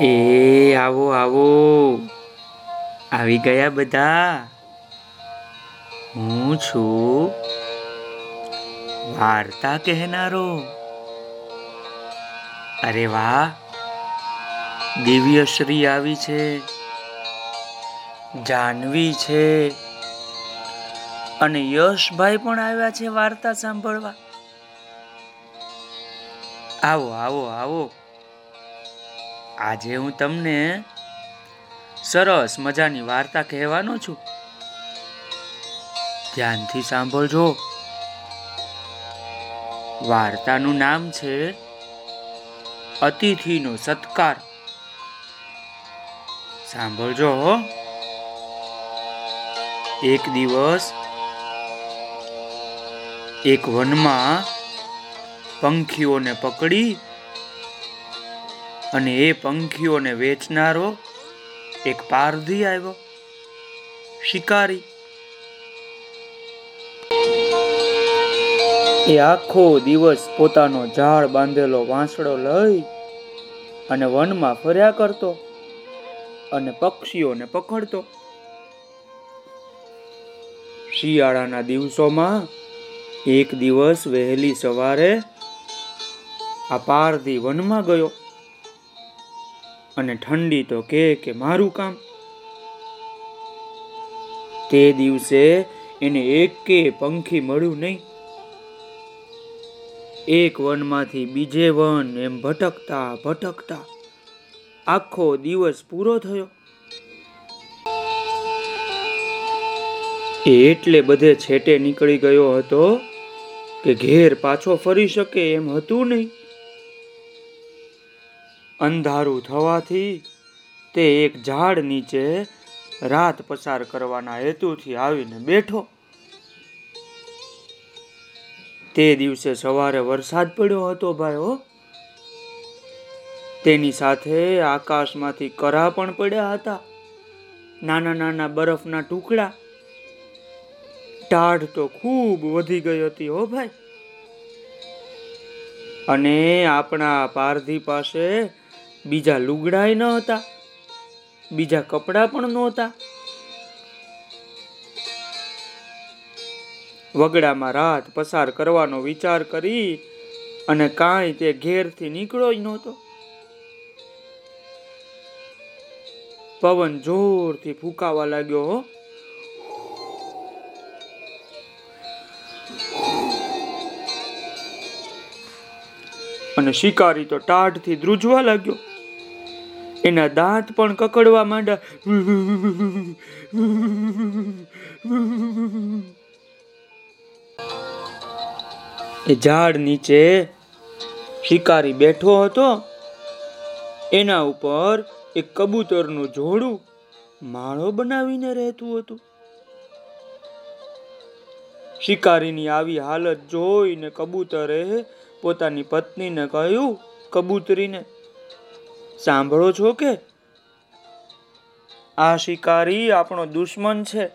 એ, આવો આવો. આવી ગયા બધા. હું છું વાર્તા કહેનારો. અરે વાહ, દિવ્યશ્રી આવી છે. જાનવી છે. અને યશભાઈ પણ આવ્યા છે વાર્તા સાંભળવા. આવો આવો આવો. આજે હું તમને સરસ મજાની વાર્તા કહેવાનો છું. ધ્યાનથી સાંભળજો. વાર્તાનું નામ છે અતિથિનો સત્કાર. સાંભળજો એક દિવસ એક વનમાં પંખીઓને પકડી અને એ પંખીઓને વેચનારો એક પારધી આવ્યો. શિકારી. એ આખો દિવસ પોતાનો ઝાડ બાંધેલો વાંસળો લઈ અને વનમાં ફર્યા કરતો અને પક્ષીઓને પકડતો. શિયાળાના દિવસોમાં એક દિવસ વહેલી સવારે આ પારધી વનમાં ગયો. અને ઠંડી તો કે કે મારું કામ. તે દિવસે એને એકે પંખી મળ્યું નહીં. એક વનમાંથી બીજે વન એમ ભટકતા ભટકતા આખો દિવસ પૂરો થયો. એટલે બધે છેટે નીકળી ગયો હતો કે ઘેર પાછો ફરી શકે એમ હતું નહીં. અંધારું થવાથી તે એક ઝાડ નીચે રાત પસાર કરવાના હેતુથી આવીને બેઠો. તે દિવસે સવારે વરસાદ પડ્યો હતો ભાઈ હો. તેની સાથે આકાશમાંથી કરા પણ પડ્યા હતા. નાના નાના બરફના ટુકડા. ટાઢ તો ખૂબ વધી ગઈ હતી હો ભાઈ. અને આપણા પારધી પાસે બીજા લુગડાય ન હતા. બીજા કપડા પણ નહોતા. વગડામાં રાત પસાર કરવાનો વિચાર કરી અને કાંઈ તે ઘેરથી નીકળ્યો જ નહોતો. પવન જોરથી ફૂંકાવા લાગ્યો અને શિકારી તો ટાઢથી ધ્રુજવા લાગ્યો. એના દાંત પણ કકડવા માંડ્યા. એ ઝાડ નીચે શિકારી બેઠો હતો. એના ઉપર એક કબૂતરનું જોડું માળો બનાવીને રહેતું હતું. શિકારીની આવી હાલત જોઈને કબૂતરે પોતાની પત્નીને કહ્યું, કબૂતરીને સાંભળો છો કે? આ શિકારી આપણો દુશ્મન છે.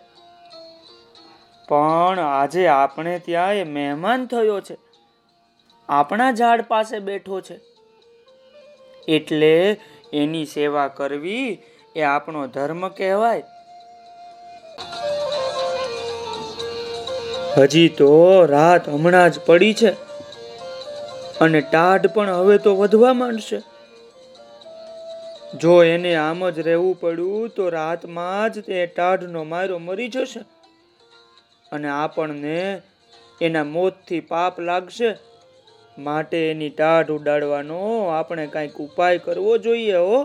પણ આજે આપણે ત્યાં એ મહેમાન થયો છે. આપણા ઝાડ પાસે બેઠો છે. એટલે એની સેવા કરવી એ આપણો ધર્મ કહેવાય. હજી તો રાત હમણાં જ પડી છે. અને ટાઢ પણ હવે તો વધવા માંડશે. જો એને આમ જ રહેવું પડ્યું, તો રાતમાં જ તે ટાઢનો મારો મરી જશે. અને આપણને એના મોતથી પાપ લાગશે. માટે એની ટાઢ ઉડાડવાનો આપણે કંઈક ઉપાય કરવો જોઈએ હો.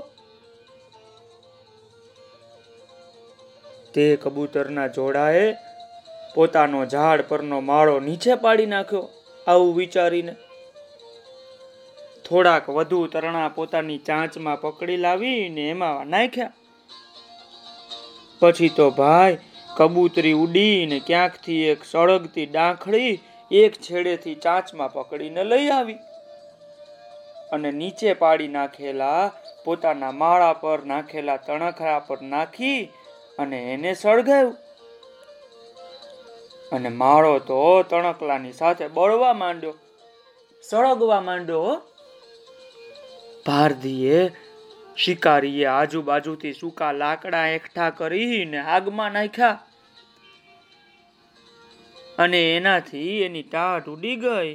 તે કબૂતરના જોડાએ પોતાનો ઝાડ પરનો માળો નીચે પાડી નાખ્યો. આવું વિચારીને થોડાક વધુ તરણા પોતાની ચાંચમાં પકડી લાવીને એમાં નાખ્યા. પછી તો ભાઈ કબૂતરી ઉડીને ક્યાંકથી એક સળગતી ડાંખડી એક છેડેથી ચાંચમાં પકડીને લઈ આવી અને નીચે પાડી નાખેલા પોતાના માળા પર નાખેલા તણખરા પર નાખી અને એને સળગાવ્યું. અને માળો તો તણકલાની સાથે બળવા માંડ્યો. સળગવા માંડ્યો ભારધીએ શિકારીએ આજુબાજુથી સૂકા લાકડા એકઠા કરીને આગમાં નાખ્યા અને એનાથી એની ટાટ ઉડી ગઈ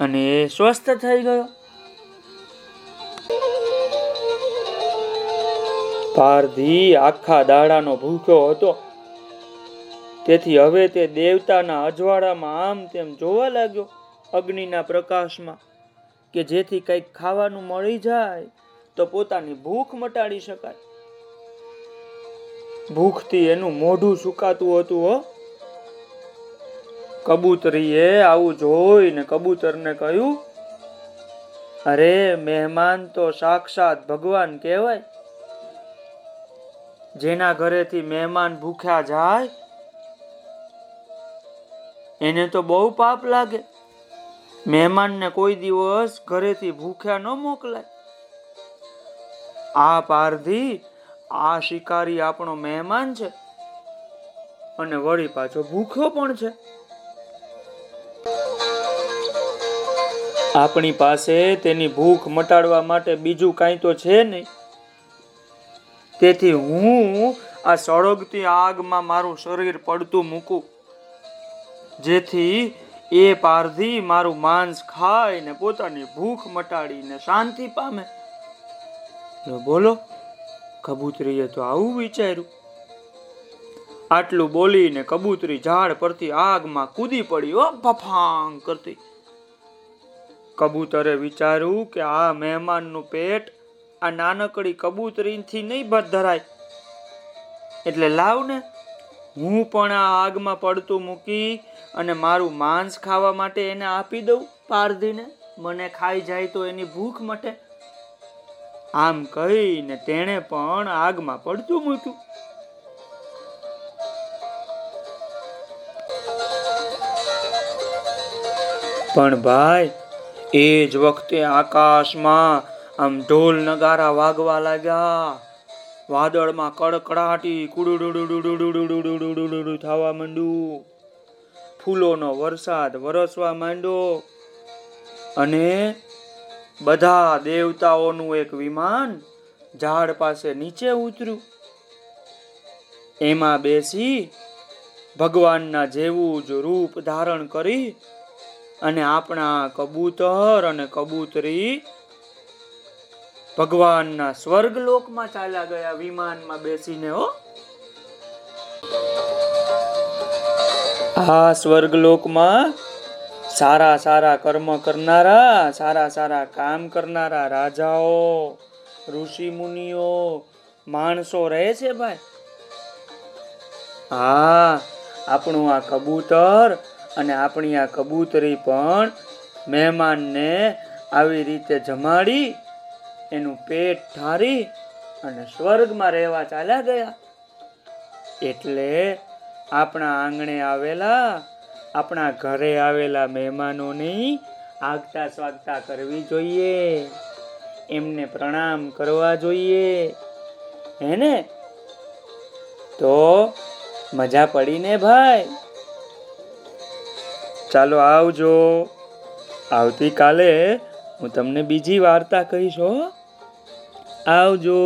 અને એ સ્વસ્થ થઈ ગયો. પારધી આખા દાડાનો ભૂખ્યો હતો. તેથી હવે તે દેવતાના અજવાળામાં આમ તેમ જોવા લાગ્યો અગ્નિના પ્રકાશમાં. કે જેથી કંઈક ખાવાનું મળી જાય, તો પોતાની ભૂખ મટાડી શકાય. ભૂખથી એનું મોઢું સુકાતું હતું, હો. કબૂતરીએ આવું જોઈને કબૂતરને કહ્યું, અરે, મહેમાન તો સાક્ષાત ભગવાન કહેવાય. જેના ઘરેથી મહેમાન ભૂખ્યા જાય, એને તો બહુ પાપ લાગે. મહેમાનને કોઈ દિવસ ઘરેથી ભૂખ્યા ન મોકલાય. આ પારધી, આ શિકારી આપણો મહેમાન છે અને વળી પાછો ભૂખ્યો પણ છે. આપણી પાસે તેની ભૂખ મટાડવા માટે બીજું કાંઈ તો છે નહીં. તેથી હું આ સળગતી આગમાં મારું શરીર પડતું મૂકું, જેથી એ પારધી મારું માંસ ખાઈને પોતાની ભૂખ મટાડીને શાંતિ પામે. બોલો, કબૂતરીએ તો આવું વિચાર્યું. આટલું બોલીને કબૂતરી ઝાડ પરથી આગમાં કૂદી પડી ઓ ફફાંગ કરતી. કબૂતરે વિચાર્યું કે આ મહેમાનનું પેટ આ નાનકડી કબૂતરીથી નહીં ધરાય. એટલે લાવ ને હું પણ આ આગમાં પડતું મૂકી અને મારું માંસ ખાવા માટે એને આપી દઉં પારધીને. મને ખાઈ જાય તો એની ભૂખ મટે. આમ કહીને તેણે પણ આગમાં પડતું મૂક્યું. પણ ભાઈ, એ જ વખતે આકાશમાં આમ ઢોલ નગારા વાગવા લાગ્યા. વાદળમાં કડકડાટી કુડુડુડુડુડુડુડુડુડુડુડુ થવા માંડ્યું ફૂલોનો વરસાદ વરસવા માંડ્યો અને બધા દેવતાઓનું એક વિમાન ઝાડ પાસે નીચે ઉતર્યું એમાં બેસી ભગવાનના જેવું જ રૂપ ધારણ કરી અને આપણા કબૂતર અને કબૂતરી ભગવાનના સ્વર્ગલોકમાં ચાલ્યા ગયા, વિમાનમાં બેસીને, હો. આ સ્વર્ગલોકમાં સારા સારા કર્મ કરનારા, સારા સારા કામ કરનારા રાજાઓ, ઋષિ મુનિઓ, માણસો રહે છે ભાઈ. હા, આપણું આ કબૂતર અને આપણી આ કબૂતરી પણ મહેમાનને આવી રીતે જમાડી એનું પેટ ઠારી અને સ્વર્ગમાં રહેવા ચાલ્યા ગયા. એટલે આપણા આંગણે આવેલા, આપણા ઘરે આવેલા મહેમાનોની આગતા સ્વાગતા કરવી જોઈએ. એમને પ્રણામ કરવા જોઈએ. હે ને તો મજા પડી ને ભાઈ? ચાલો આવજો. આવતીકાલે હું તમને બીજી વાર્તા કહીશ આવજો.